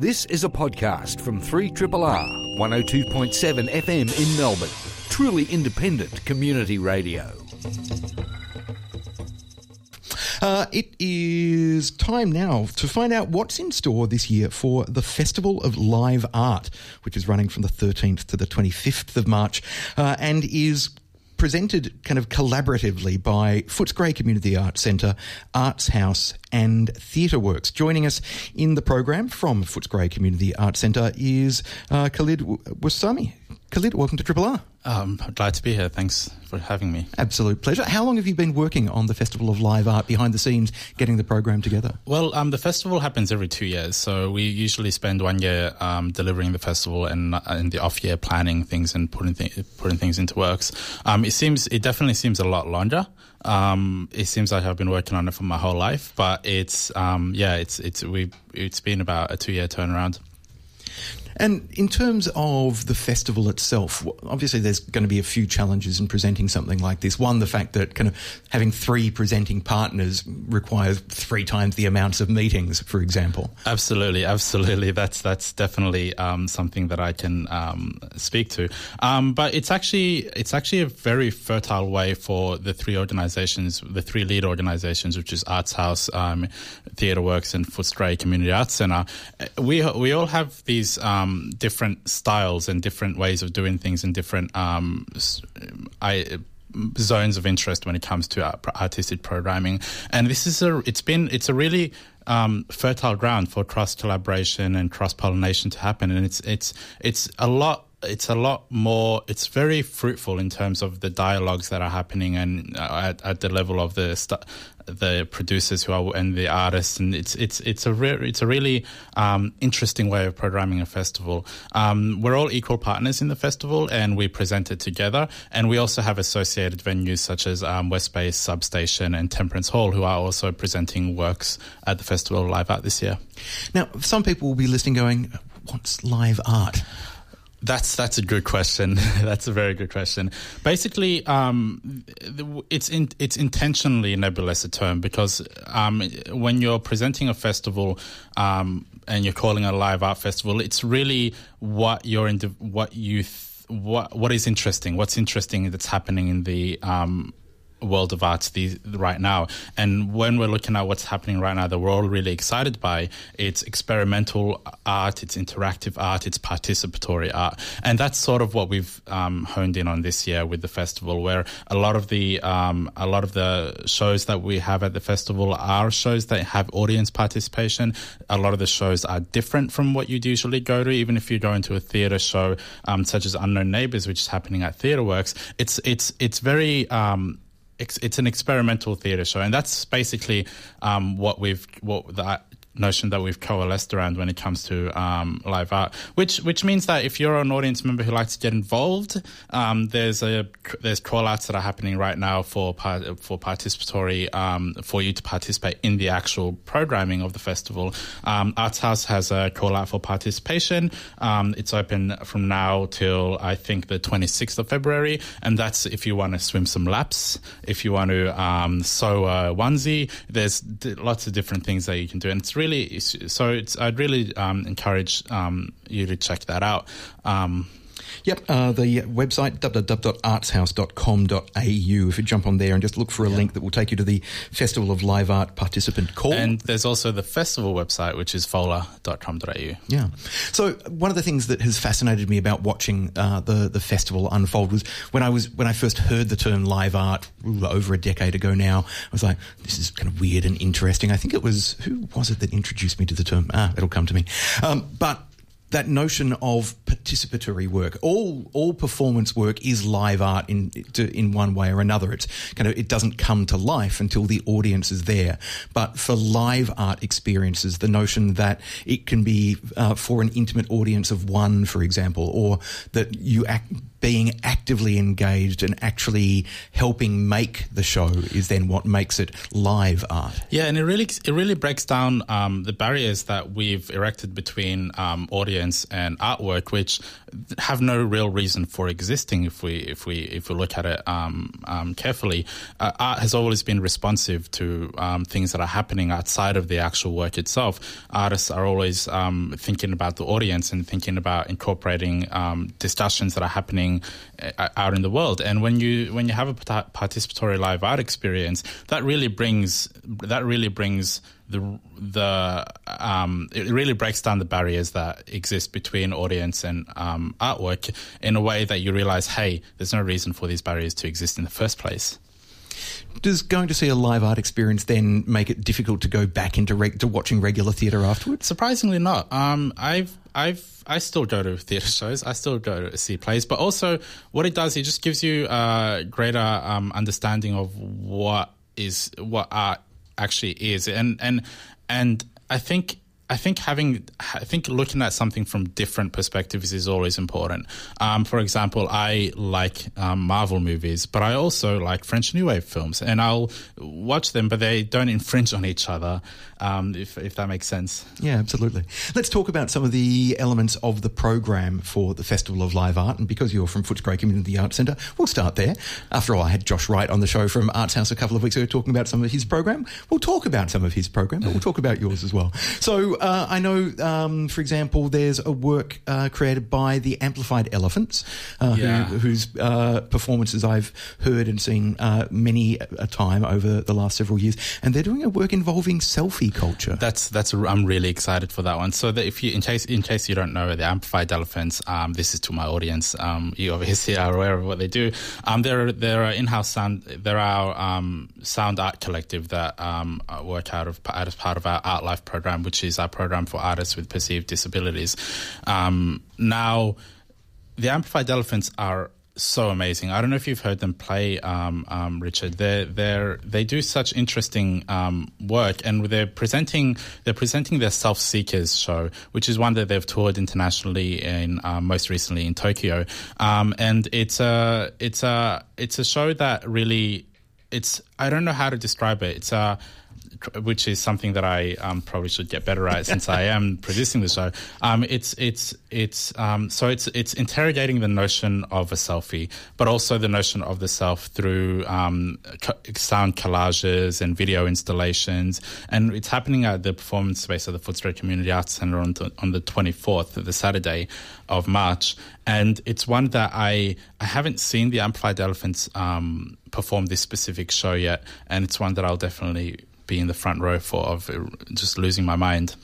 This is a podcast from 3RRR 102.7 FM in Melbourne. Truly independent community radio. Uh, it is time now to find out what's in store this year for the Festival of Live Art, which is running from the 13th to the 25th of March uh, and is presented kind of collaboratively by Footscray Community Arts Centre, Arts House, and Theatre Works. Joining us in the program from Footscray Community Arts Centre is uh, Khalid Wasami. Khalid, welcome to Triple R. Um, glad to be here. Thanks for having me. Absolute pleasure. How long have you been working on the Festival of Live Art behind the scenes, getting the program together? Well, um, the festival happens every two years, so we usually spend one year um, delivering the festival and uh, in the off year planning things and putting th- putting things into works. Um, it seems it definitely seems a lot longer. Um, it seems like I've been working on it for my whole life, but it's um, yeah, it's it's we it's been about a two year turnaround. And in terms of the festival itself, obviously there's going to be a few challenges in presenting something like this. One, the fact that kind of having three presenting partners requires three times the amounts of meetings, for example. Absolutely, absolutely. That's that's definitely um, something that I can um, speak to. Um, but it's actually it's actually a very fertile way for the three organisations, the three lead organisations, which is Arts House, um, Theatre Works, and Footscray Community Arts Centre. We we all have these um, um, different styles and different ways of doing things and different um, I, zones of interest when it comes to artistic programming. And this is a it's been it's a really um, fertile ground for cross collaboration and cross pollination to happen. And it's it's it's a lot it's a lot more it's very fruitful in terms of the dialogues that are happening and uh, at, at the level of the st- the producers who are and the artists, and it's it's it's a re- it's a really um, interesting way of programming a festival. Um, we're all equal partners in the festival, and we present it together. And we also have associated venues such as um, West Bay Substation and Temperance Hall, who are also presenting works at the Festival of Live Art this year. Now, some people will be listening, going, "What's live art?" That's that's a good question. that's a very good question. Basically, um, it's in, it's intentionally nebulous a term because um, when you're presenting a festival um, and you're calling it a live art festival, it's really what you're into, what you. Th- what what is interesting? What's interesting that's happening in the um, world of arts these, right now. And when we're looking at what's happening right now that we're all really excited by, it's experimental art, it's interactive art, it's participatory art. And that's sort of what we've um, honed in on this year with the festival, where a lot of the um, a lot of the shows that we have at the festival are shows that have audience participation. A lot of the shows are different from what you'd usually go to, even if you go into a theatre show um, such as Unknown Neighbours, which is happening at Theatre Works. It's it's it's very um, it's an experimental theatre show, and that's basically um, what we've what the notion that we've coalesced around when it comes to um, live art, which which means that if you're an audience member who likes to get involved, um, there's a there's call outs that are happening right now for for participatory um, for you to participate in the actual programming of the festival. Um, Arts House has a call out for participation. Um, it's open from now till I think the 26th of February, and that's if you want to swim some laps, if you want to um, sew a onesie. There's lots of different things that you can do, and it's really really so. I'd really um, encourage um, you to check that out. Um, Yep, uh, the website www.artshouse.com.au. If you jump on there and just look for a link that will take you to the Festival of Live Art participant call. And there's also the festival website, which is fola.com.au. Yeah. So one of the things that has fascinated me about watching uh, the the festival unfold was when I was when I first heard the term live art over a decade ago. Now I was like, this is kind of weird and interesting. I think it was who was it that introduced me to the term? Ah, it'll come to me. Um, but that notion of participatory work. All all performance work is live art in in one way or another. It's kind of it doesn't come to life until the audience is there. But for live art experiences, the notion that it can be uh, for an intimate audience of one, for example, or that you act being actively engaged and actually helping make the show is then what makes it live art. Yeah, and it really it really breaks down um, the barriers that we've erected between um, audience and artwork, which have no real reason for existing if we if we if we look at it um, um carefully. Uh, art has always been responsive to um, things that are happening outside of the actual work itself. Artists are always um, thinking about the audience and thinking about incorporating discussions that are happening happening uh, out in the world. And when you when you have a participatory live art experience, that really brings that really brings the the um, it really breaks down the barriers that exist between audience and um, artwork in a way that you realize, hey, there's no reason for these barriers to exist in the first place. Does going to see a live art experience then make it difficult to go back into reg- to watching regular theatre afterwards? Surprisingly, not. Um, I've I've I still go to theatre shows. I still go to see plays, but also what it does, it just gives you a greater um, understanding of what is what art actually is, and and and I think I think having, I think looking at something from different perspectives is always important. Um, for example, I like um, Marvel movies, but I also like French New Wave films, and I'll watch them, but they don't infringe on each other, um, if, if that makes sense. Yeah, absolutely. Let's talk about some of the elements of the program for the Festival of Live Art, and because you're from Footscray Community Arts Centre, we'll start there. After all, I had Josh Wright on the show from Arts House a couple of weeks ago talking about some of his program. We'll talk about some of his program, but we'll talk about yours as well. So uh, I know, um, for example, there's a work uh, created by the Amplified Elephants, uh, yeah. who, whose uh, performances I've heard and seen uh, many a time over the last several years, and they're doing a work involving selfie culture. That's that's I'm really excited for that one. So that if you, in case in case you don't know, the Amplified Elephants, um, this is to my audience. Um, you obviously are aware of what they do. Um, they're they're an in-house sound. They're our um, sound art collective that um, work out of as part of our Art Life program, which is our program for artists with perceived disabilities. Um, now, the Amplified Elephants are so amazing. I don't know if you've heard them play, um, um, Richard. They they they do such interesting um, work, and they're presenting they're presenting their Self Seekers show, which is one that they've toured internationally in uh, most recently in Tokyo. Um, and it's a it's a it's a show that really it's I don't know how to describe it. It's a which is something that I um, probably should get better at since I am producing the show. Um, it's it's it's um, so it's it's interrogating the notion of a selfie, but also the notion of the self through um, sound collages and video installations, and it's happening at the performance space of the Footscray Community Arts Centre on, the, on the 24th, the Saturday of March, and it's one that I I haven't seen the Amplified Elephants um, perform this specific show yet, and it's one that I'll definitely be in the front row for of just losing my mind.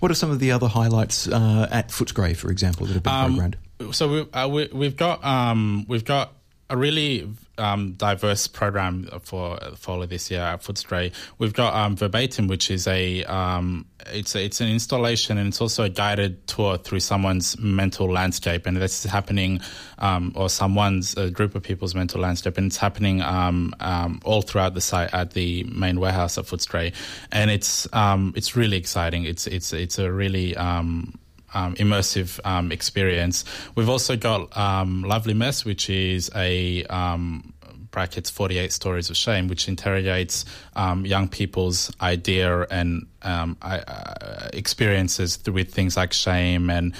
What are some of the other highlights uh, at Footscray, for example, that have been um, programmed? So we, uh, we, have got um, we've got a really um, diverse program for for this year at Footscray. We've got um, Verbatim, which is a um, it's a, it's an installation and it's also a guided tour through someone's mental landscape, and this is happening um, or someone's a group of people's mental landscape, and it's happening um, um, all throughout the site at the main warehouse at Footscray, and it's it's really exciting. It's it's it's a really um, immersive um, experience. We've also got um, Lovely Mess, which is a um, brackets 48 stories of shame which interrogates um, young people's idea and um, uh, experiences with things like shame and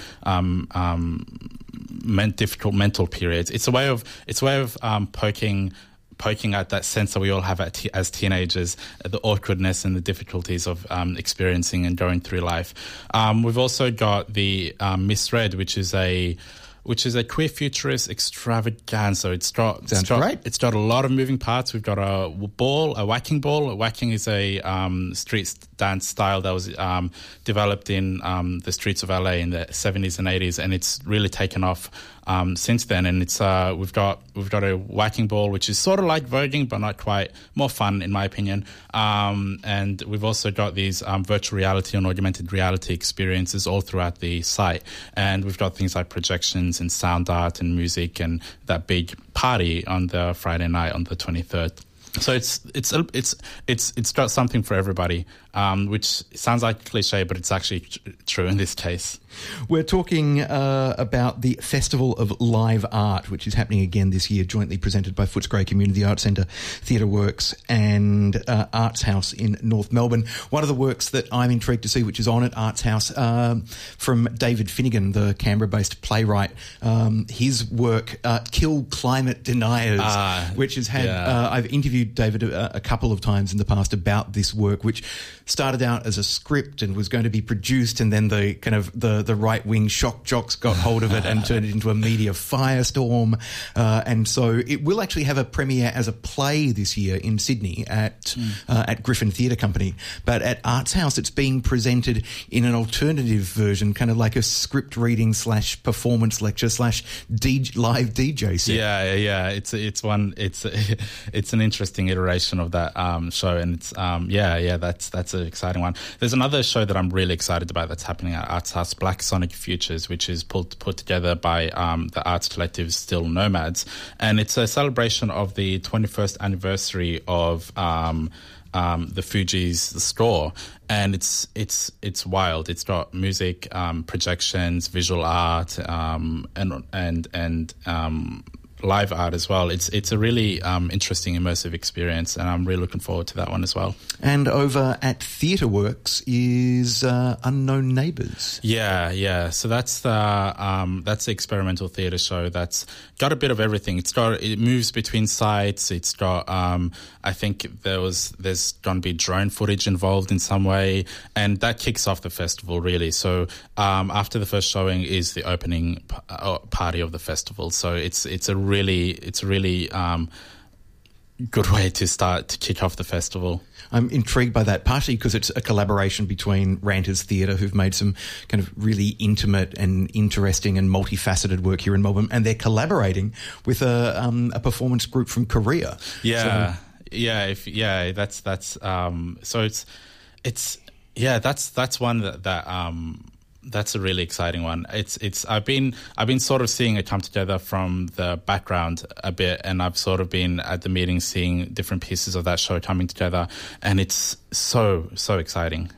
difficult mental periods it's a way of it's a way of poking poking at that sense that we all have as teenagers, the awkwardness and the difficulties of um, experiencing and going through life. Um, we've also got the um, Misread, which is a which is a queer futurist extravaganza. It's got, Sounds it's got, great. It's got a lot of moving parts. We've got a ball, a whacking ball. Whacking is a um, street dance style that was um, developed in um, the streets of LA in the 70s and 80s, and it's really taken off um, since then. And it's uh, we've got we've got a whacking ball, which is sort of like voguing, but not quite. More fun, in my opinion. Um, and we've also got these um, virtual reality and augmented reality experiences all throughout the site. And we've got things like projections and sound art and music and that big party on the Friday night on the 23rd. So it's it's it's it's it's got something for everybody. Um, which sounds like cliche, but it's actually tr- true in this case. We're talking uh, about the Festival of Live Art, which is happening again this year, jointly presented by Footscray Community Arts Centre, Theatre Works, and uh, Arts House in North Melbourne. One of the works that I'm intrigued to see, which is on at Arts House, um, from David Finnigan, the Canberra-based playwright. Um, his work, uh, "Kill Climate Deniers," Ah, which has had. yeah. Uh, I've interviewed David a, a couple of times in the past about this work, which started out as a script and was going to be produced, and then the kind of the the right wing shock jocks got hold of it and turned it into a media firestorm. Uh, and so it will actually have a premiere as a play this year in Sydney at uh, at Griffin Theatre Company. But at Arts House, it's being presented in an alternative version, kind of like a script reading slash performance lecture slash DJ, live DJ set. Yeah, yeah, yeah. It's it's one. It's it's an interesting iteration of that um, show, and it's um, yeah, yeah. That's that's an exciting one. There's another show that I'm really excited about that's happening at Arts House, Black Sonic Futures, which is put put together by um, the arts collective Still Nomads, and it's a celebration of the 21st anniversary of. Um, um, the Fugees' the Score, and it's it's it's wild. It's got music, um, projections, visual art, um, and and and um, live art as well. It's it's a really um, interesting immersive experience, and I'm really looking forward to that one as well. And over at Theatre Works is uh, Unknown Neighbours. Yeah, yeah. So that's the um, that's the experimental theatre show. That's got a bit of everything. It's got it moves between sites. It's got um, I think there was there's going to be drone footage involved in some way, and that kicks off the festival really. So um, after the first showing is the opening p- uh, party of the festival. So it's it's a really it's a really um, good way to start to kick off the festival. I'm intrigued by that, partially because it's a collaboration between Ranters Theatre, who've made some kind of really intimate and interesting and multifaceted work here in Melbourne, and they're collaborating with a, um, a performance group from Korea. Yeah, yeah, if yeah, that's that's um. So it's it's yeah, that's that's one that that um. That's a really exciting one. It's it's I've been I've been sort of seeing it come together from the background a bit, and I've sort of been at the meetings seeing different pieces of that show coming together, and it's so so exciting.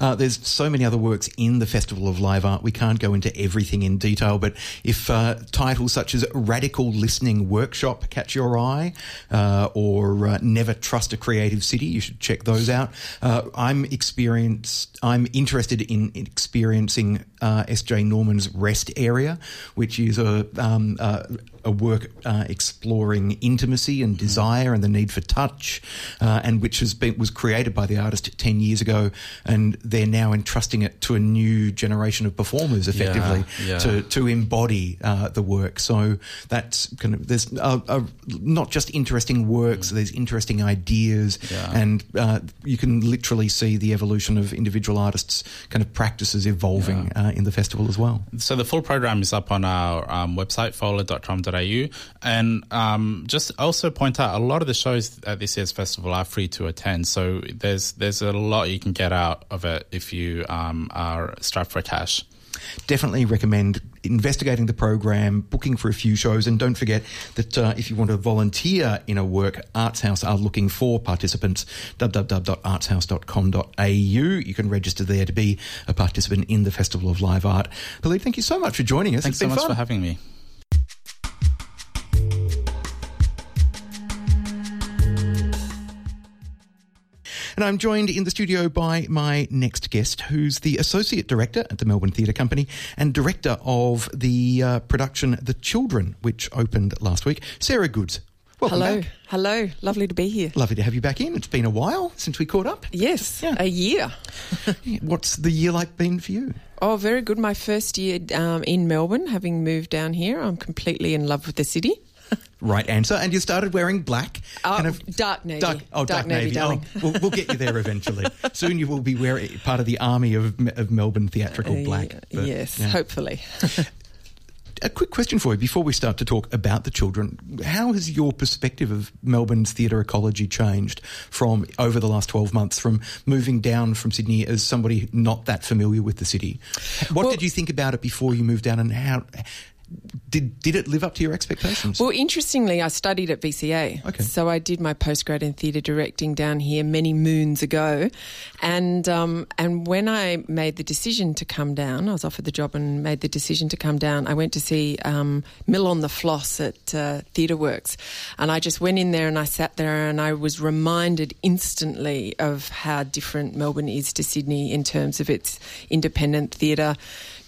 Uh, there's so many other works in the Festival of Live Art. We can't go into everything in detail, but if uh, titles such as Radical Listening Workshop catch your eye, uh, or uh, Never Trust a Creative City, you should check those out. Uh, I'm experienced. I'm interested in, in experiencing uh, S.J. Norman's Rest Area, which is a um, uh, a work uh, exploring intimacy and desire and the need for touch, uh, and which has been was created by the artist ten years ago, and they're now entrusting it to a new generation of performers, effectively, yeah. to to embody uh, the work. So that's kind of there's uh, uh, not just interesting works, there's interesting ideas, Yeah. and uh, you can literally see the evolution of individual artists' kind of practices evolving uh, in the festival as well. So the full program is up on our um, website, fola.com.au. And um, just also point out, a lot of the shows at this year's festival are free to attend. So there's there's a lot you can get out of it if you um, are strapped for cash. definitely recommend investigating the program, booking for a few shows, and don't forget that uh, if you want to volunteer in a work, Arts House are looking for participants. www.artshouse.com.au. You can register there to be a participant in the Festival of Live Art. Philippe, thank you so much for joining us. Thanks so much fun. for having me. And I'm joined in the studio by my next guest, who's the Associate Director at the Melbourne Theatre Company and Director of the uh, production The Children, which opened last week, Sarah Goodes. Welcome Hello. back. Hello. Lovely to be here. Lovely to have you back in. It's been a while since we caught up. Yes, Yeah. a year. What's the year like been for you? Oh, very good. My first year um, in Melbourne, having moved down here. I'm completely in love with the city. Right answer. And you started wearing black. Oh, dark navy. Dark, oh, dark, Dark navy, navy. Oh, we'll, we'll get you there eventually. Soon you will be wearing part of the army of, of Melbourne theatrical Uh, black. But, yes, yeah. hopefully. A quick question for you before we start to talk about the children. How has your perspective of Melbourne's theatre ecology changed from over the last 12 months from moving down from Sydney as somebody not that familiar with the city? What Well- did you think about it before you moved down and how did did it live up to your expectations? Well, interestingly, I studied at VCA. Okay. So I did my postgrad in theatre directing down here many moons ago, and um, and when I made the decision to come down, I was offered the job and made the decision to come down. I went to see um, Mill on the Floss at uh, Theatre Works, and I just went in there and I sat there and I was reminded instantly of how different Melbourne is to Sydney in terms of its independent theatre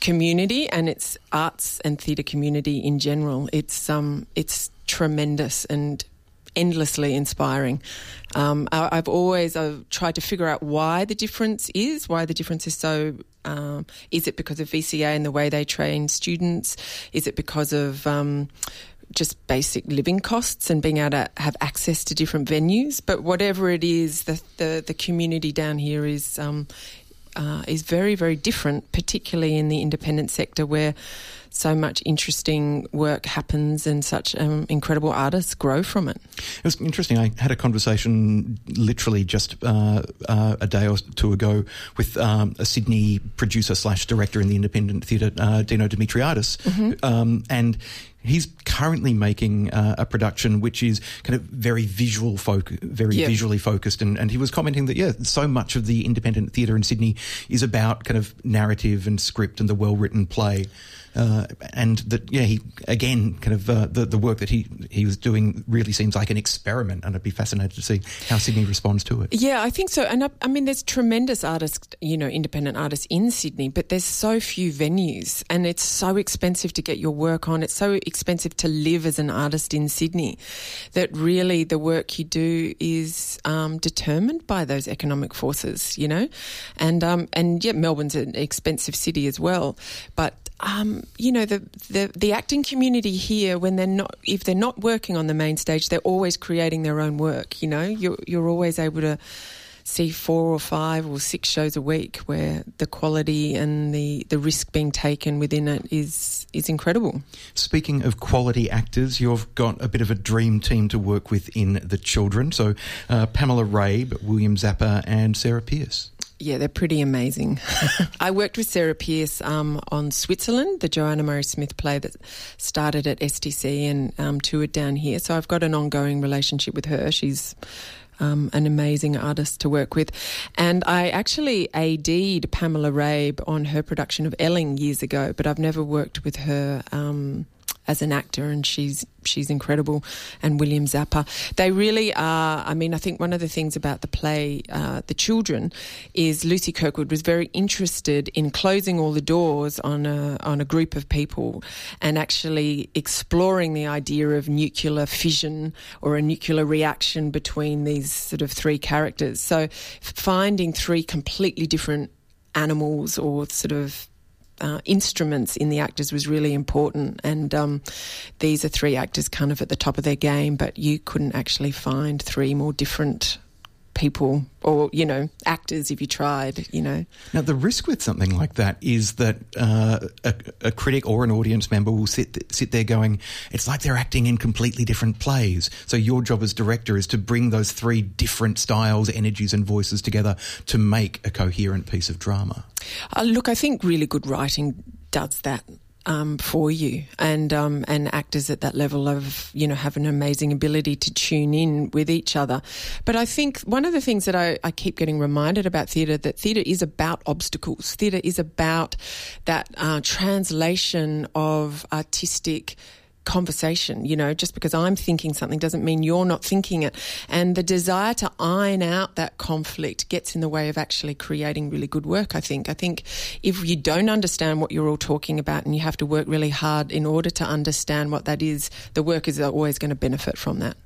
community and its arts and theatre community in general. It's um, it's tremendous and endlessly inspiring. Um, I, I've always I've tried to figure out why the difference is, why the difference is so. Um, is it because of VCA and the way they train students? Is it because of um, just basic living costs and being able to have access to different venues? But whatever it is, the the, the community down here is um, uh, is very, very different, particularly in the independent sector where so much interesting work happens and such um, incredible artists grow from it. It was interesting. I had a conversation literally just uh, uh, a day or two ago with um, a Sydney producer slash director in the independent theatre, uh, Dino Dimitriadis, um, and he's currently making uh, a production which is kind of very visual folk, very Yeah. visually focused, and, and he was commenting that yeah, so much of the independent theatre in Sydney is about kind of narrative and script and the well written play. Uh, and that, yeah, he again, kind of uh, the the work that he he was doing really seems like an experiment, and I'd be fascinated to see how Sydney responds to it. Yeah, I think so. And I, I mean, there's tremendous artists, you know, independent artists in Sydney, but there's so few venues and it's so expensive to get your work on. It's so expensive to live as an artist in Sydney that really the work you do is um, determined by those economic forces, you know? And, um, and yeah, Melbourne's an expensive city as well. But um, you know the, the the acting community here when they're not if they're not working on the main stage they're always creating their own work you know you're you're always able to see four or five or six shows a week where the quality and the the risk being taken within it is is incredible Speaking of quality actors, you've got a bit of a dream team to work with in the children. So uh, Pamela Rabe, William Zappa, and Sarah Peirse. Yeah, they're pretty amazing. I worked with Sarah Peirse um, on Switzerland, the Joanna Murray Smith play that started at STC and um, toured down here. So I've got an ongoing relationship with her. She's um, an amazing artist to work with. And I actually AD'd Pamela Rabe on her production of Elling years ago, but I've never worked with her. Um, as an actor, and she's she's incredible. And William Zappa, they really are. I mean, I think one of the things about the play, uh, The Children, is Lucy Kirkwood was very interested in closing all the doors on a on a group of people, and actually exploring the idea of nuclear fission or a nuclear reaction between these sort of three characters. So, finding three completely different animals or sort of uh, instruments in the actors was really important. And um, these are three actors kind of at the top of their game, but you couldn't actually find three more different people or, you know, actors if you tried, you know. Now, the risk with something like that is that uh, a, a critic or an audience member will sit sit there going, "It's like they're acting in completely different plays." So your job as director is to bring those three different styles, energies, and voices together to make a coherent piece of drama. Uh, look, I think really good writing does that. Um, for you and um, and actors at that level of you know have an amazing ability to tune in with each other. But I think one of the things that I, I keep getting reminded about theatre that theatre is about obstacles. Theatre is about that uh, translation of artistic conversation. You know, just because I'm thinking something doesn't mean you're not thinking it. And the desire to iron out that conflict gets in the way of actually creating really good work, I think. I think if you don't understand what you're all talking about and you have to work really hard in order to understand what that is, the work is always going to benefit from that.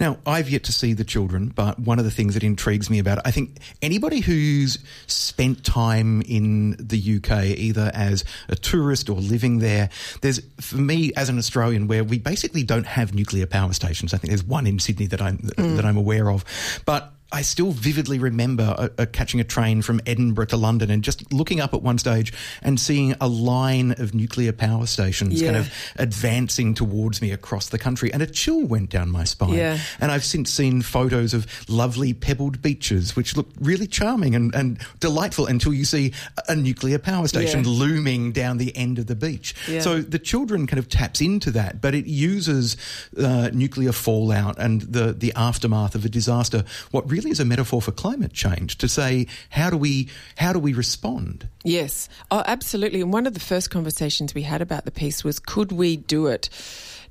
Now, I've yet to see the children, but one of the things that intrigues me about it, I think anybody who's spent time in the UK, either as a tourist or living there, there's, for me as an Australian, where we basically don't have nuclear power stations. I think there's one in Sydney that I'm, that hmm. I'm aware of. But I still vividly remember uh, uh, catching a train from Edinburgh to London and just looking up at one stage and seeing a line of nuclear power stations Yeah. kind of advancing towards me across the country, and a chill went down my spine. Yeah. And I've since seen photos of lovely pebbled beaches, which look really charming and, and delightful until you see a nuclear power station Yeah. looming down the end of the beach. So the children kind of taps into that, but it uses uh, nuclear fallout and the, the aftermath of a disaster, what really is a metaphor for climate change, to say how do we how do we respond? Yes. Oh, absolutely. And one of the first conversations we had about the piece was could we do it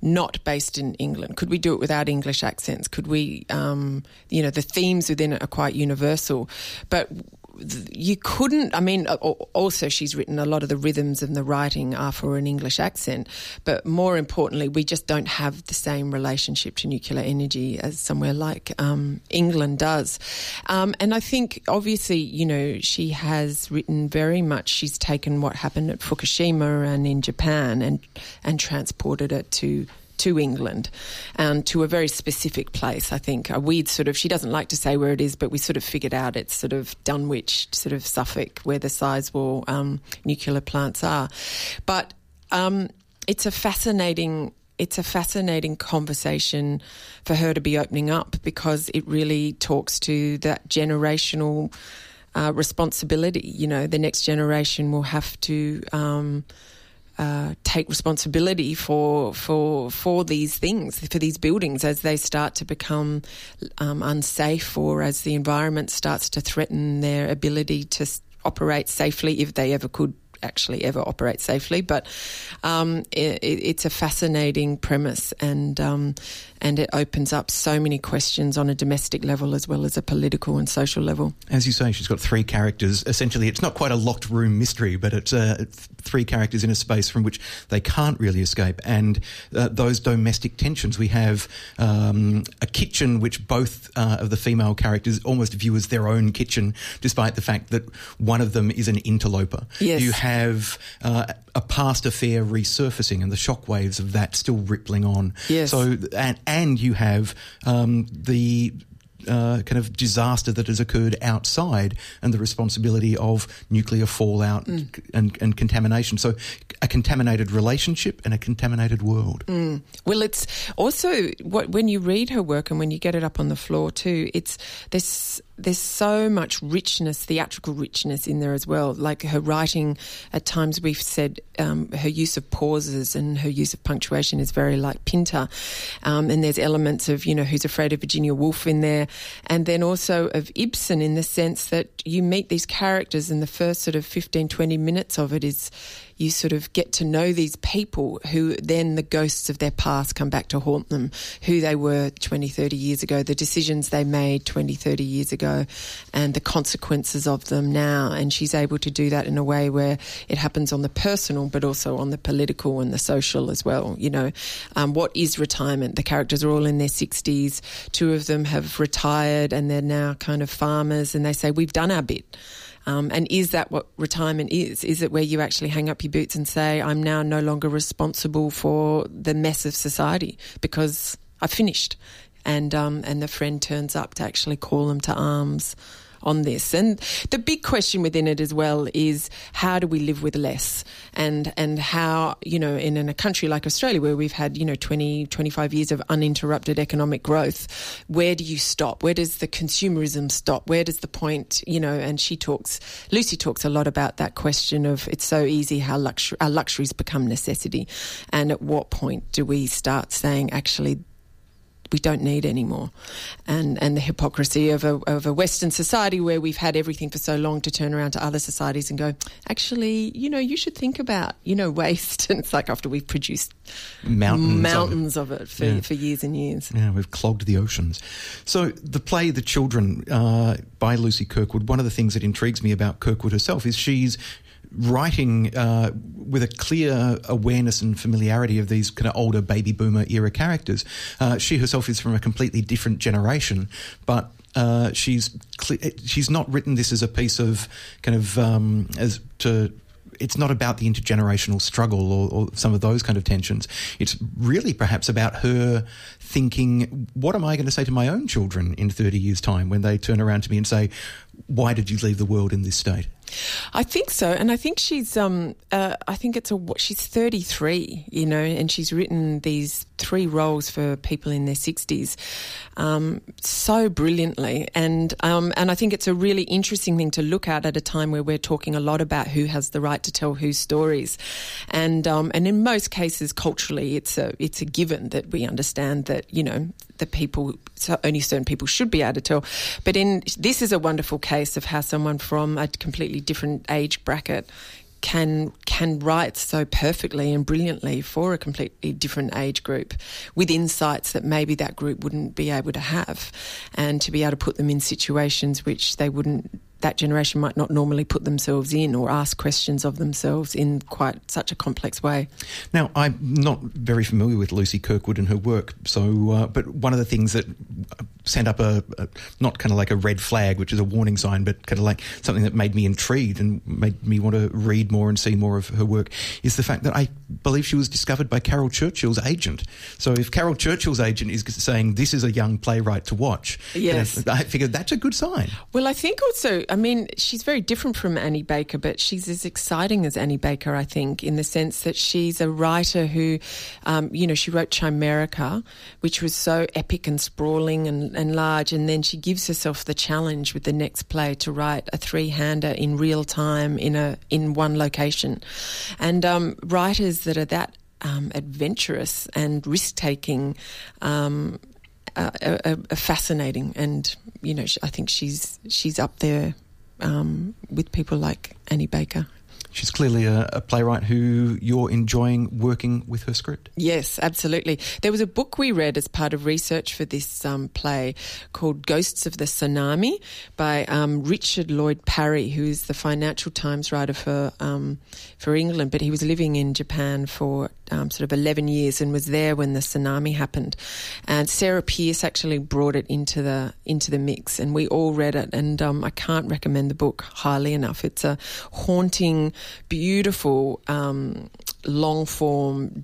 not based in England? Could we do it without English accents? Could we, um, you know, the themes within it are quite universal, but you couldn't. I mean, also she's written a lot of the rhythms and the writing are for an English accent, but more importantly, we just don't have the same relationship to nuclear energy as somewhere like um, England does. Um, and I think, obviously, you know, she has written very much. She's taken what happened at Fukushima and in Japan and and transported it to to England and to a very specific place. I think a weird sort of. She doesn't like to say where it is, but we sort of figured out it's sort of Dunwich, sort of Suffolk, where the Sizewell um, nuclear plants are. But um, it's a fascinating. It's a fascinating conversation for her to be opening up because it really talks to that generational uh, responsibility. You know, the next generation will have to. Um, uh, take responsibility for for for these things, for these buildings, as they start to become um, unsafe, or as the environment starts to threaten their ability to operate safely, if they ever could actually ever operate safely. But um, it, it's a fascinating premise, and um, and it opens up so many questions on a domestic level as well as a political and social level. As you say, she's got three characters. Essentially, it's not quite a locked room mystery, but it's uh, three characters in a space from which they can't really escape. And uh, those domestic tensions. We have um, a kitchen which both uh, of the female characters almost view as their own kitchen, despite the fact that one of them is an interloper. Yes. You have uh, a past affair resurfacing and the shockwaves of that still rippling on. Yes. So, and, and you have um, the uh, kind of disaster that has occurred outside and the responsibility of nuclear fallout Mm. and, and contamination. So, a contaminated relationship and a contaminated world. Mm. Well, it's also what when you read her work and when you get it up on the floor too. It's there's there's so much richness, theatrical richness in there as well. Like her writing, at times we've said um, her use of pauses and her use of punctuation is very like Pinter. Um, and there's elements of you know Who's Afraid of Virginia Woolf in there, and then also of Ibsen in the sense that you meet these characters and the first sort of 15, 20 minutes of it is you sort of get to know these people who then the ghosts of their past come back to haunt them, who they were 20, 30 years ago, the decisions they made 20, 30 years ago, and the consequences of them now. And she's able to do that in a way where it happens on the personal, but also on the political and the social as well. You know, um, what is retirement? The characters are all in their 60s. Two of them have retired and they're now kind of farmers, and they say, We've done our bit. Um, and is that what retirement is? Is it where you actually hang up your boots and say, I'm now no longer responsible for the mess of society because I've finished? And, um, and the friend turns up to actually call them to arms on this. And the big question within it as well is how do we live with less? And and how, you know, in, in a country like Australia where we've had, you know, 20, 25 years of uninterrupted economic growth, where do you stop? Where does the consumerism stop? Where does the point, you know, and she talks, Lucy talks a lot about that question of it's so easy how luxury, our luxuries become necessity. And at what point do we start saying, actually, we don't need anymore, and and the hypocrisy of a of a Western society where we've had everything for so long to turn around to other societies and go, actually, you know, you should think about you know waste. And it's like after we've produced Mountains of it. mountains of it, for, Yeah. for years and years. Yeah, we've clogged the oceans. So the play The Children uh, by Lucy Kirkwood, one of the things that intrigues me about Kirkwood herself is she's writing uh, with a clear awareness and familiarity of these kind of older baby boomer era characters. Uh, she herself is from a completely different generation, but uh, she's she's not written this as a piece of kind of um, as to it's not about the intergenerational struggle or, or, some of those kind of tensions. It's really perhaps about her thinking, what am I going to say to my own children in 30 years' time when they turn around to me and say, why did you leave the world in this state? I think so, and I think she's. Um, uh, I think it's a. She's thirty three, you know, and she's written these three roles for people in their sixties, um, so brilliantly, and um, and I think it's a really interesting thing to look at at a time where we're talking a lot about who has the right to tell whose stories, and um, and in most cases culturally, it's a it's a given that we understand that you know the people so only certain people should be able to tell, but in this is a wonderful case of how someone from a completely completely different age bracket can can write so perfectly and brilliantly for a completely different age group with insights that maybe that group wouldn't be able to have and to be able to put them in situations which they wouldn't that generation might not normally put themselves in or ask questions of themselves in quite such a complex way. Now, I'm not very familiar with Lucy Kirkwood and her work, so uh, but one of the things that sent up a, a, not kind of like a red flag, which is a warning sign, but kind of like something that made me intrigued and made me want to read more and see more of her work is the fact that I believe she was discovered by Caryl Churchill's agent. So if Caryl Churchill's agent is saying this is a young playwright to watch, yes, I figured that's a good sign. Well, I think also I mean, she's very different from Annie Baker, but she's as exciting as Annie Baker, I think, in the sense that she's a writer who, um, you know, she wrote Chimerica, which was so epic and sprawling and, and large, and then she gives herself the challenge with the next play to write a three-hander in real time in a in one location, and um, writers that are that um, adventurous and risk taking. Um, uh, are, are, fascinating, and you know, I think she's she's up there um, with people like Annie Baker. She's clearly a, a, playwright who you're enjoying working with her script. Yes, absolutely. There was a book we read as part of research for this um, play called Ghosts of the Tsunami by um, Richard Lloyd Parry, who is the Financial Times writer for um, for England, but he was living in Japan for um, sort of 11 years and was there when the tsunami happened. And Sarah Peirse actually brought it into the into the mix, and we all read it. And um, I can't recommend the book highly enough. It's a haunting beautiful um, long form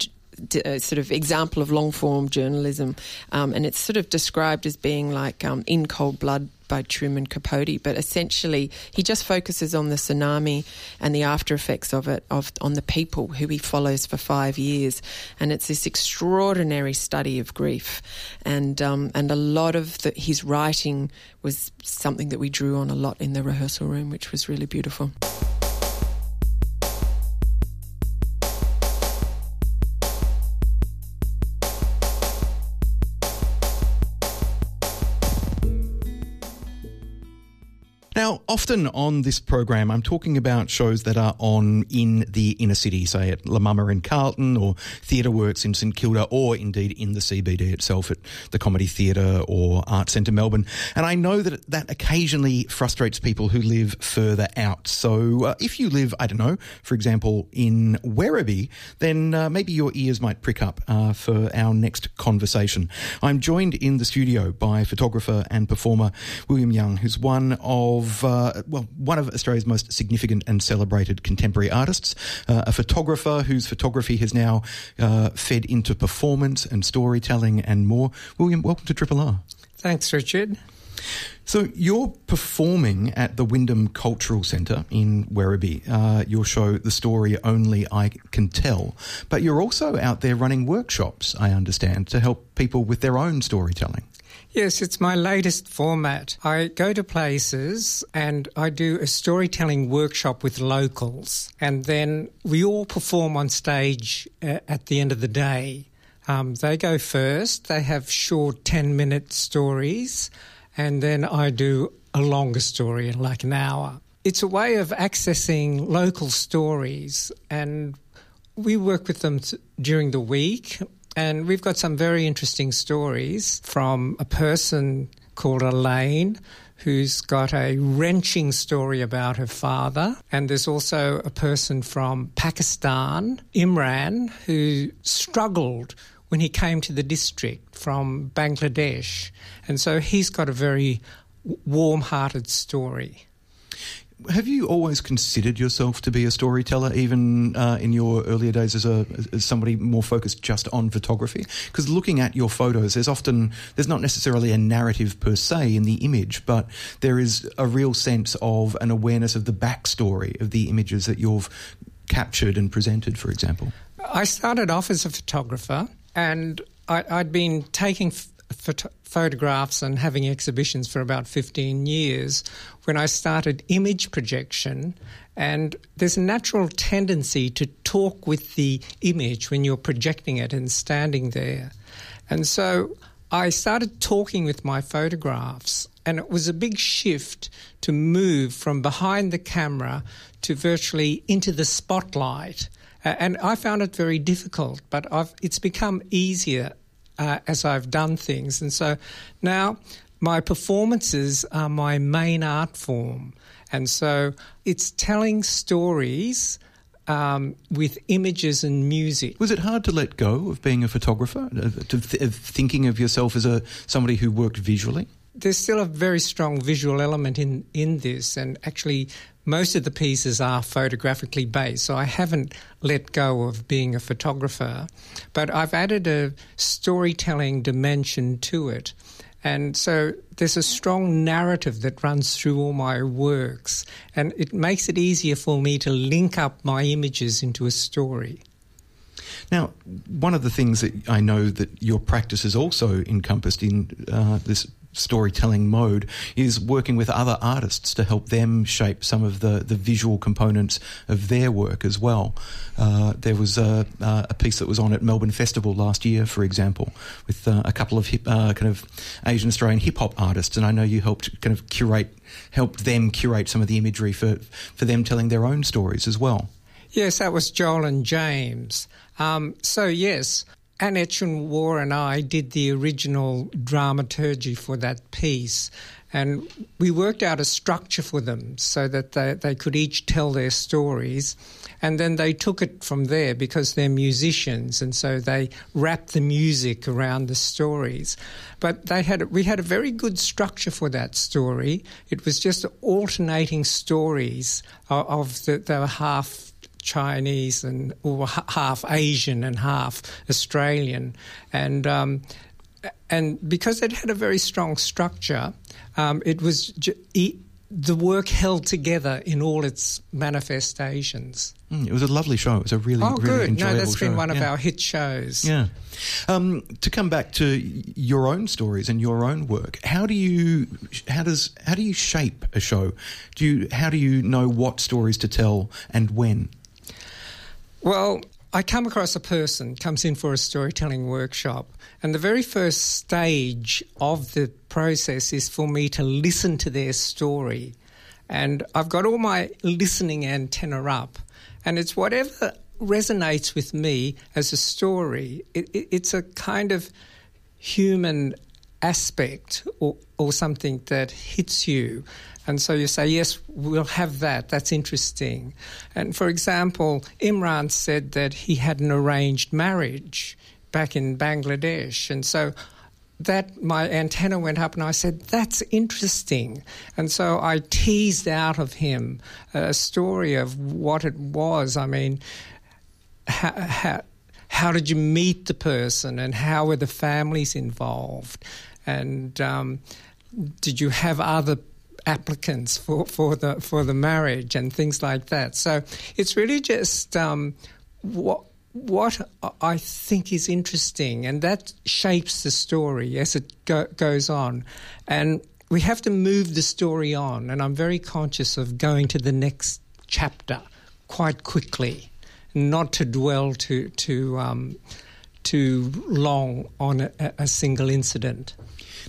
uh, sort of example of long form journalism, um, and it's sort of described as being like um, in cold blood by Truman Capote. But essentially, he just focuses on the tsunami and the after effects of it, of on the people who he follows for five years, and it's this extraordinary study of grief, and um, and a lot of the, his writing was something that we drew on a lot in the rehearsal room, which was really beautiful. Now, often on this program, I'm talking about shows that are on in the inner city, say at La Mama in Carlton or Theatre Works in St Kilda, or indeed in the CBD itself at the Comedy Theatre or Art Centre Melbourne. And I know that that occasionally frustrates people who live further out. So uh, if you live, I don't know, for example, in Werribee, then uh, maybe your ears might prick up uh, for our next conversation. I'm joined in the studio by photographer and performer William Yang, who's one of of, uh, well, one of Australia's most significant and celebrated contemporary artists, uh, a photographer whose photography has now uh, fed into performance and storytelling and more. William, welcome to Triple R. Thanks, Richard. So you're performing at the Wyndham Cultural Centre in Werribee. Uh, your show, The Story Only I Can Tell, but you're also out there running workshops. I understand to help people with their own storytelling. Yes, it's my latest format. I go to places and I do a storytelling workshop with locals, and then we all perform on stage uh, at the end of the day. Um, they go first, they have short 10 minute stories, and then I do a longer story in like an hour. It's a way of accessing local stories, and we work with them during the week and we've got some very interesting stories from a person called Elaine who's got a wrenching story about her father. And there's also a person from Pakistan, Imran, who struggled when he came to the district from Bangladesh. And so he's got a very warm hearted story. Have you always considered yourself to be a storyteller, even uh, in your earlier days as a as somebody more focused just on photography? Because looking at your photos, there's often there's not necessarily a narrative per se in the image, but there is a real sense of an awareness of the backstory of the images that you've captured and presented. For example, I started off as a photographer, and I, had been taking. F- photographs and having exhibitions for about 15 years when I started image projection. And there's a natural tendency to talk with the image when you're projecting it and standing there. And so I started talking with my photographs, and it was a big shift to move from behind the camera to virtually into the spotlight. And I found it very difficult, but I've, it's become easier uh, as I've done things. And so now my performances are my main art form. And so it's telling stories um, with images and music. Was it hard to let go of being a photographer, to th- of thinking of yourself as a somebody who worked visually? There's still a very strong visual element in, in this, and actually, most of the pieces are photographically based, so I haven't let go of being a photographer. But I've added a storytelling dimension to it. And so there's a strong narrative that runs through all my works, and it makes it easier for me to link up my images into a story. Now, one of the things that I know that your practice is also encompassed in uh, this storytelling mode is working with other artists to help them shape some of the, the visual components of their work as well. Uh, there was a, a, piece that was on at Melbourne Festival last year, for example, with uh, a couple of hip, uh, kind of Asian Australian hip hop artists, and I know you helped kind of curate, helped them curate some of the imagery for for them telling their own stories as well. Yes, that was Joel and James. Um, so yes, Annette Shun Wah and I did the original dramaturgy for that piece. And we worked out a structure for them so that they, they could each tell their stories. And then they took it from there because they're musicians, and so they wrapped the music around the stories. But they had we had a very good structure for that story. It was just alternating stories of, of the, the half Chinese and or half Asian and half Australian, and um, and because it had a very strong structure, um, it was. Ju- the work held together in all its manifestations. Mm, it was a lovely show. It was a really, oh, really good. enjoyable No, that's show. been one yeah. of our hit shows. Yeah. Um, to come back to your own stories and your own work, how do you how does how do you shape a show? Do you how do you know what stories to tell and when? Well, I come across a person comes in for a storytelling workshop, and the very first stage of the process is for me to listen to their story. And I've got all my listening antenna up, and it's whatever resonates with me as a story. It, it, it's a kind of human aspect or, or something that hits you. And so you say, yes, we'll have that. That's interesting. And for example, Imran said that he had an arranged marriage back in Bangladesh. And so that my antenna went up and I said, That's interesting. And so I teased out of him a story of what it was. I mean, how, how, how did you meet the person and how were the families involved? And um, did you have other applicants for, for the for the marriage and things like that. So it's really just um, what what I think is interesting, and that shapes the story as it go, goes on, and we have to move the story on. And I'm very conscious of going to the next chapter quite quickly, not to dwell too too um, too long on a, a single incident.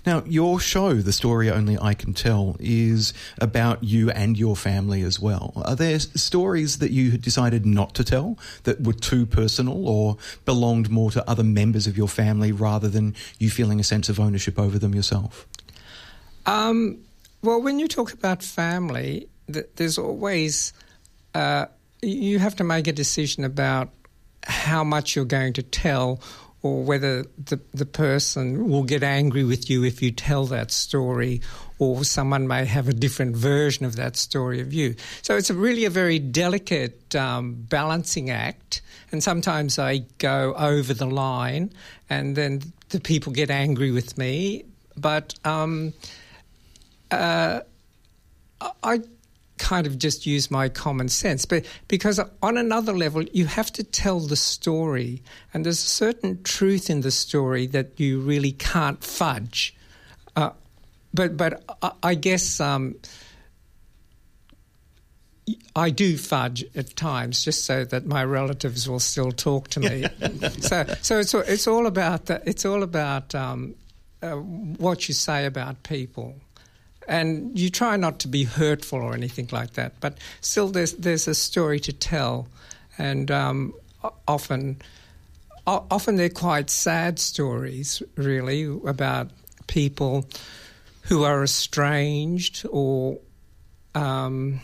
Now, your show, The Story Only I Can Tell, is about you and your family as well. Are there stories that you decided not to tell that were too personal or belonged more to other members of your family rather than you feeling a sense of ownership over them yourself? Um, well, when you talk about family, th- there's always, uh, you have to make a decision about how much you're going to tell or whether the, the person will get angry with you if you tell that story, or someone may have a different version of that story of you. So it's a really a very delicate um, balancing act, and sometimes I go over the line, and then the people get angry with me. But um, uh, I kind of just use my common sense. But because on another level, you have to tell the story, and there's a certain truth in the story that you really can't fudge. Uh, but but I, guess. Um, I do fudge at times just so that my relatives will still talk to me. so, so it's it's all about the, it's all about um, uh, what you say about people and you try not to be hurtful or anything like that. But still, there's there's a story to tell, and um, often often they're quite sad stories, really, about people who are estranged or. Um,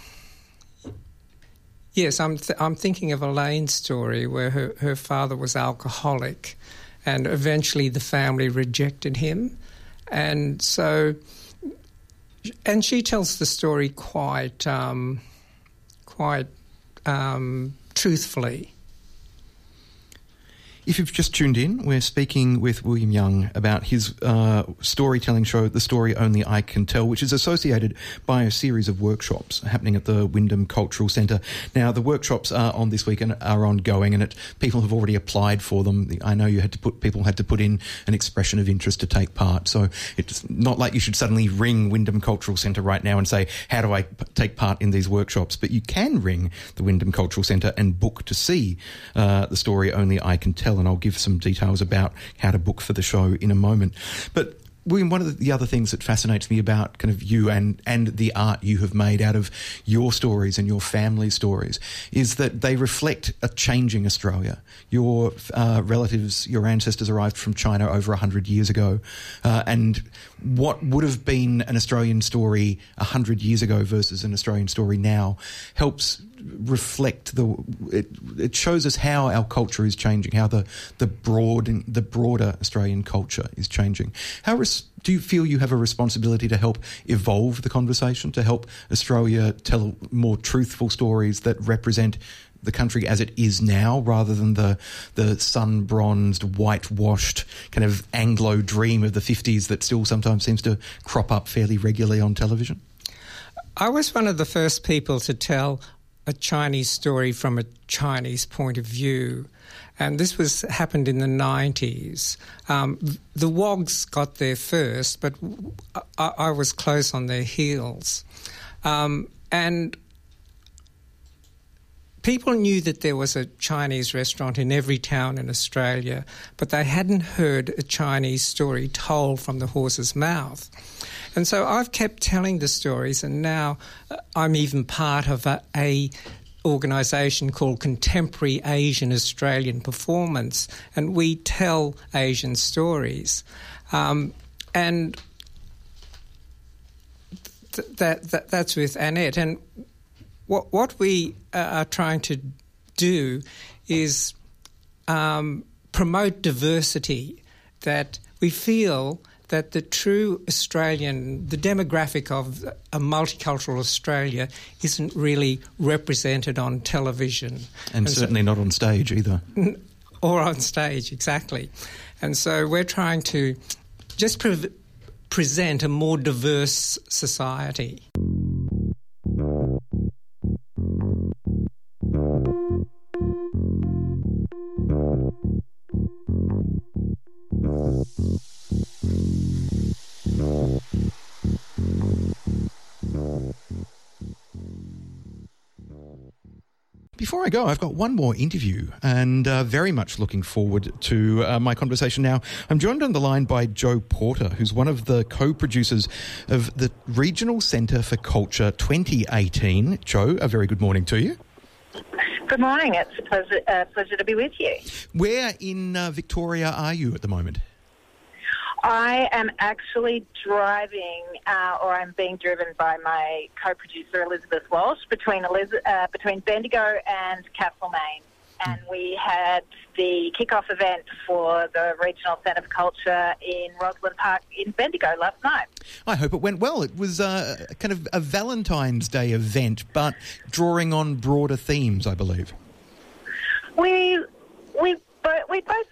yes, I'm th- I'm thinking of Elaine's story where her, her father was alcoholic, and eventually the family rejected him, and so and she tells the story quite um, quite um, truthfully. If you've just tuned in, we're speaking with William Yang about his uh, storytelling show, The Story Only I Can Tell, which is associated by a series of workshops happening at the Wyndham Cultural Centre. Now, the workshops are on this week and are ongoing, and it, people have already applied for them. I know you had to put people had to put in an expression of interest to take part, so it's not like you should suddenly ring Wyndham Cultural Centre right now and say, "How do I p- take part in these workshops?" But you can ring the Wyndham Cultural Centre and book to see uh, the story only I can tell and I'll give some details about how to book for the show in a moment. But William, one of the other things that fascinates me about kind of you and, and the art you have made out of your stories and your family stories is that they reflect a changing Australia. Your uh, relatives, your ancestors arrived from China over 100 years ago. Uh, and what would have been an Australian story 100 years ago versus an Australian story now helps reflect the it, it shows us how our culture is changing how the the broad the broader Australian culture is changing. How res, do you feel you have a responsibility to help evolve the conversation to help Australia tell more truthful stories that represent the country as it is now rather than the the sun bronzed whitewashed kind of anglo dream of the 50s that still sometimes seems to crop up fairly regularly on television? I was one of the first people to tell a Chinese story from a Chinese point of view. And this was happened in the 90s. Um, the Wogs got there first, but I, I was close on their heels. Um, and people knew that there was a Chinese restaurant in every town in Australia, but they hadn't heard a Chinese story told from the horse's mouth. And so I've kept telling the stories, and now uh, I'm even part of a, a organisation called Contemporary Asian Australian Performance, and we tell Asian stories. Um, and th- that, that, that's with Annette. And what what we uh, are trying to do is um, promote diversity. That we feel that the true Australian, the demographic of a multicultural Australia isn't really represented on television. And, and certainly so, not on stage either. Or on stage, exactly. And so we're trying to just pre- present a more diverse society. Before I go, I've got one more interview and uh, very much looking forward to uh, my conversation now. I'm joined on the line by Joe Porter, who's one of the co producers of the Regional Centre for Culture 2018. Joe, a very good morning to you. Good morning. It's a pleasure, uh, pleasure to be with you. Where in uh, Victoria are you at the moment? I am actually driving, uh, or I'm being driven by my co-producer Elizabeth Walsh between Eliz- uh, between Bendigo and Castlemaine. and we had the kick-off event for the Regional Centre for Culture in Rosalind Park in Bendigo last night. I hope it went well. It was uh, kind of a Valentine's Day event, but drawing on broader themes, I believe. We we bo- we both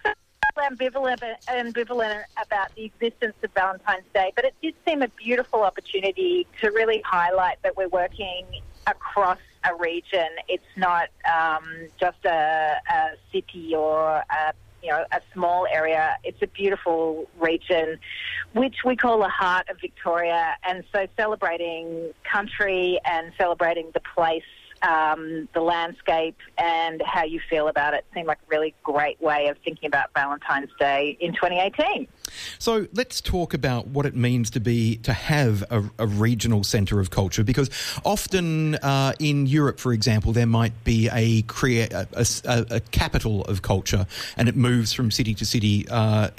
ambivalent ambivalent about the existence of Valentine's Day, but it did seem a beautiful opportunity to really highlight that we're working across a region. It's not um, just a, a city or a you know, a small area. It's a beautiful region, which we call the heart of Victoria. And so celebrating country and celebrating the place um, the landscape and how you feel about it seemed like a really great way of thinking about Valentine's Day in 2018. So let's talk about what it means to be to have a, a regional centre of culture, because often uh, in Europe, for example, there might be a, crea- a, a, a, capital of culture, and it moves from city to city uh,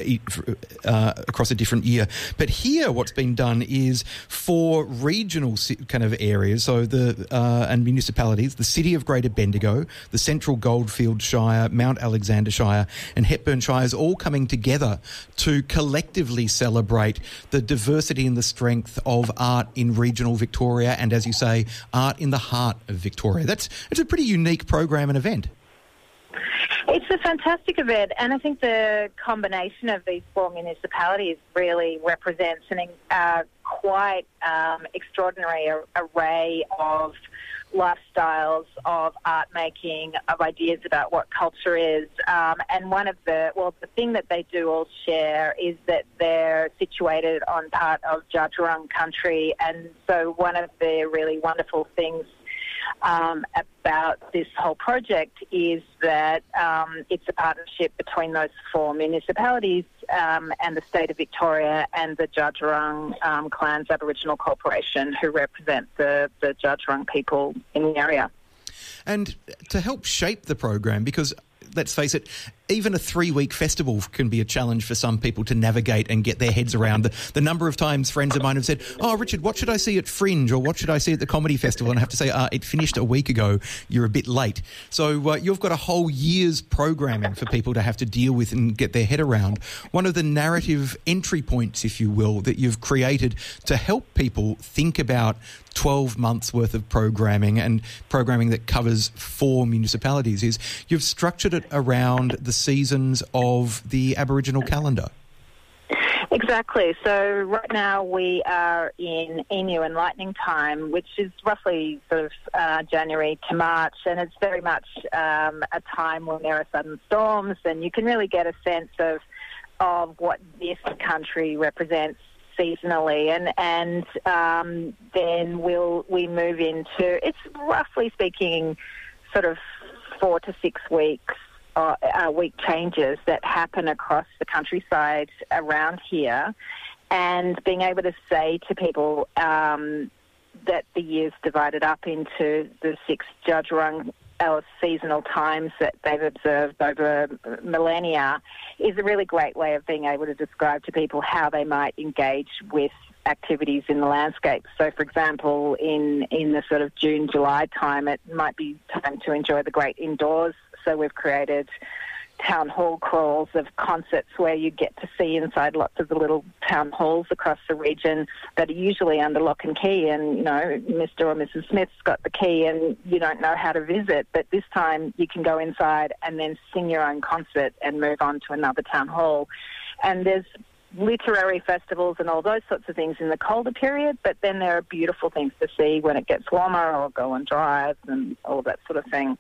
uh, across a different year. But here, what's been done is for regional kind of areas, so the uh, and municipalities, the city of Greater Bendigo, the Central Goldfield Shire, Mount Alexander Shire, and Hepburn Shires all coming together to collectively celebrate the diversity and the strength of art in regional Victoria and, as you say, art in the heart of Victoria. That's it's a pretty unique program and event. It's a fantastic event, and I think the combination of these four municipalities really represents an uh, quite um, extraordinary array of lifestyles of art making, of ideas about what culture is. Um, and one of the, well, the thing that they do all share is that they're situated on part of Dja country. And so one of the really wonderful things um, about this whole project is that um, it's a partnership between those four municipalities um, and the state of Victoria and the Dja Djurrung um, Clans Aboriginal Corporation, who represent the, the people in the area. And to help shape the program, because let's face it, even a three week festival can be a challenge for some people to navigate and get their heads around. The, the, number of times friends of mine have said, Oh, Richard, what should I see at Fringe or what should I see at the Comedy Festival? And I have to say, uh, It finished a week ago. You're a bit late. So uh, you've got a whole year's programming for people to have to deal with and get their head around. One of the narrative entry points, if you will, that you've created to help people think about 12 months worth of programming and programming that covers four municipalities is you've structured it around the seasons of the Aboriginal calendar. Exactly. So right now we are in Emu and Lightning time, which is roughly sort of uh, January to March, and it's very much um, a time when there are sudden storms, and you can really get a sense of of what this country represents seasonally, and and um, then we'll we move into it's roughly speaking, sort of four to six weeks uh, uh, week changes that happen across the countryside around here, and being able to say to people um, that the year's divided up into the six Dja Djurrung our seasonal times that they've observed over millennia is a really great way of being able to describe to people how they might engage with activities in the landscape. So, for example, in, in the sort of June, July time, it might be time to enjoy the great indoors. So, we've created town hall crawls of concerts where you get to see inside lots of the little town halls across the region that are usually under lock and key. And you know Mr or Mrs Smith's got the key and you don't know how to visit. But this time you can go inside and then sing your own concert and move on to another town hall. And there's literary festivals and all those sorts of things in the colder period, but then there are beautiful things to see when it gets warmer or go on drives and all that sort of thing.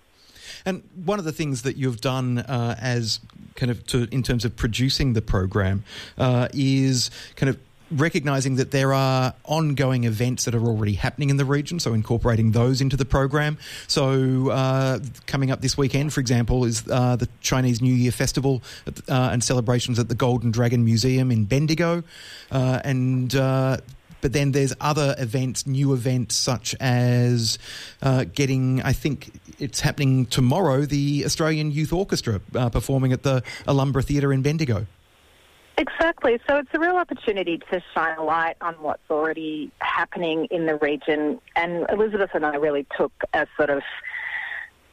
And one of the things that you've done uh, as kind of to, in terms of producing the program uh, is kind of recognizing that there are ongoing events that are already happening in the region, so incorporating those into the program. So, uh, coming up this weekend, for example, is uh, the Chinese New Year Festival uh, and celebrations at the Golden Dragon Museum in Bendigo. Uh, and uh, but then there's other events, new events, such as uh, getting, I think it's happening tomorrow, the Australian Youth Orchestra uh, performing at the Ulumbarra Theatre in Bendigo. Exactly. So it's a real opportunity to shine a light on what's already happening in the region. And Elizabeth and I really took a sort of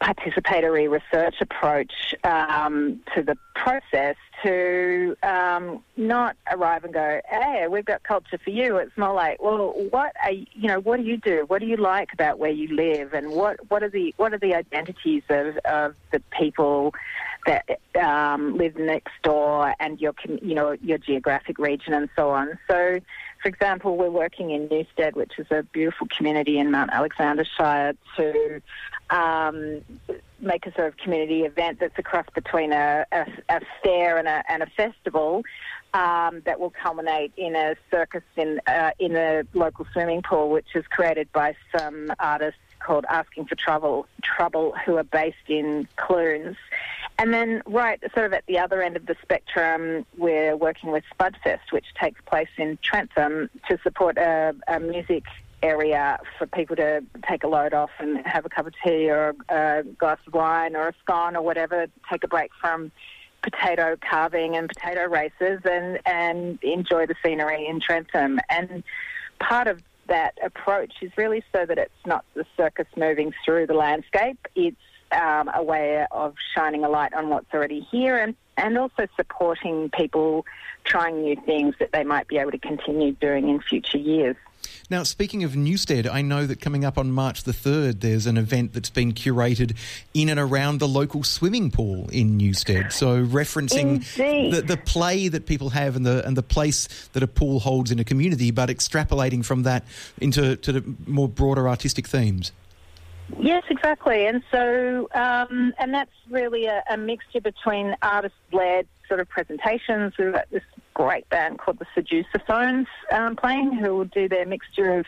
participatory research approach um, to the process to um, not arrive and go, "Hey, we've got culture for you." It's more like, "Well, what are you, know? What do you do? What do you like about where you live? And what what are the what are the identities of, of the people that um, live next door and your you know your geographic region and so on?" So. For example, we're working in Newstead, which is a beautiful community in Mount Alexander Shire, to um, make a sort of community event that's a cross between a, a, a fair and a, and a festival um, that will culminate in a circus in uh, in a local swimming pool, which is created by some artists called Asking for Trouble, Trouble, who are based in Clunes. And then, right, sort of at the other end of the spectrum, we're working with Spudfest, which takes place in Trentham, to support a, a music area for people to take a load off and have a cup of tea or a glass of wine or a scone or whatever, take a break from potato carving and potato races and, and enjoy the scenery in Trentham. And part of that approach is really so that it's not the circus moving through the landscape, it's um, a way of shining a light on what's already here and, and also supporting people trying new things that they might be able to continue doing in future years. Now, speaking of Newstead, I know that coming up on March the 3rd, there's an event that's been curated in and around the local swimming pool in Newstead. So, referencing the, the, play that people have and the, and the place that a pool holds in a community, but extrapolating from that into to more broader artistic themes. Yes, exactly. And so, um, and that's really a, a mixture between artist led sort of presentations. We've got this great band called the Seducaphones um, playing who will do their mixture of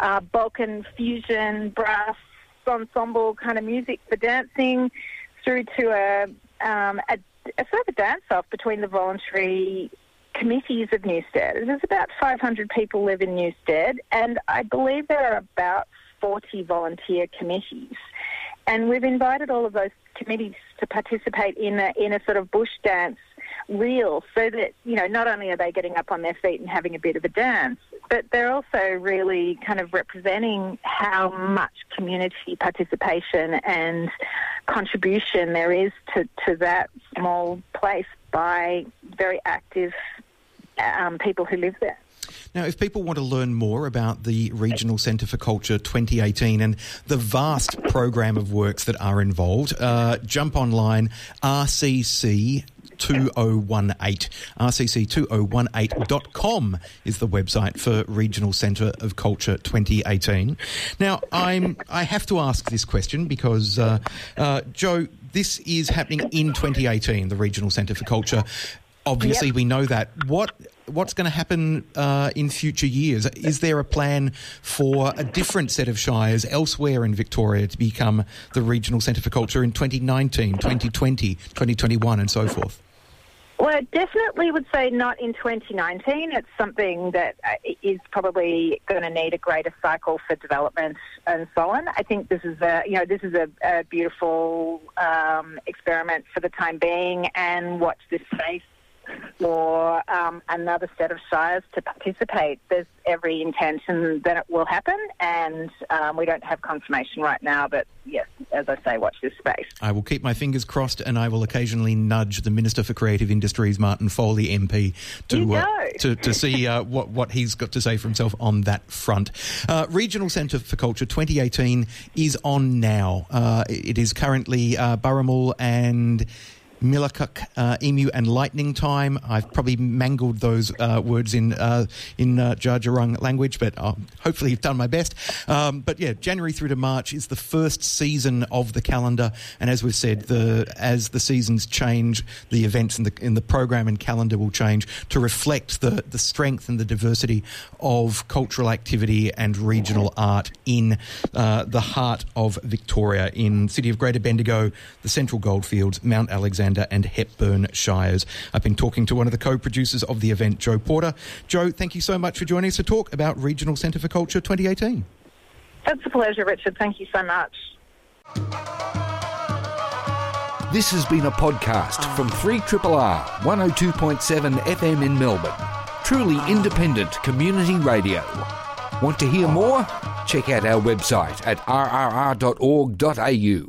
uh, Balkan fusion, brass, ensemble kind of music for dancing through to a, um, a, a sort of a dance off between the voluntary committees of Newstead. There's about 500 people live in Newstead, and I believe there are about 40 volunteer committees. And we've invited all of those committees to participate in a, in a sort of bush dance reel so that, you know, not only are they getting up on their feet and having a bit of a dance, but they're also really kind of representing how much community participation and contribution there is to, to that small place by very active um, people who live there. Now, if people want to learn more about the Regional Centre for Culture 2018 and the vast program of works that are involved, uh, jump online, RCC 2018. RCC2018.com is the website for Regional Centre of Culture 2018. Now, I'm, I have to ask this question because, uh, uh, Joe, this is happening in 2018, the Regional Centre for Culture. Obviously, yep. we know that. What what's going to happen uh, in future years? Is there a plan for a different set of shires elsewhere in Victoria to become the regional centre for culture in 2019, 2020, 2021, and so forth? Well, I definitely would say not in 2019. It's something that uh, probably going to need a greater cycle for development and so on. I think this is a, you know, this is a, a beautiful um, experiment for the time being, and watch this space for um, another set of shires to participate. There's every intention that it will happen, and um, we don't have confirmation right now, but yes, as I say, watch this space. I will keep my fingers crossed, and I will occasionally nudge the Minister for Creative Industries, Martin Foley MP, to uh, to, to see uh, what what he's got to say for himself on that front. Uh, Regional Centre for Culture 2018 is on now. Uh, it is currently uh, Burrimal and Millakuk, uh, Emu, and Lightning Time. I've probably mangled those uh, words in uh, in uh, Dja Dja Wurrung language, but uh, hopefully I've done my best. Um, but yeah, January through to March is the first season of the calendar, and as we've said, the as the seasons change, the events in the in the program and calendar will change to reflect the the strength and the diversity of cultural activity and regional art in uh, the heart of Victoria, in city of Greater Bendigo, the Central Goldfields, Mount Alexander and Hepburn Shires. I've been talking to one of the co producers of the event, Joe Porter. Joe, thank you so much for joining us to talk about Regional Centre for Culture 2018. It's a pleasure, Richard. Thank you so much. This has been a podcast from 3RRR 102.7 FM in Melbourne. Truly independent community radio. Want to hear more? Check out our website at rrr.org.au.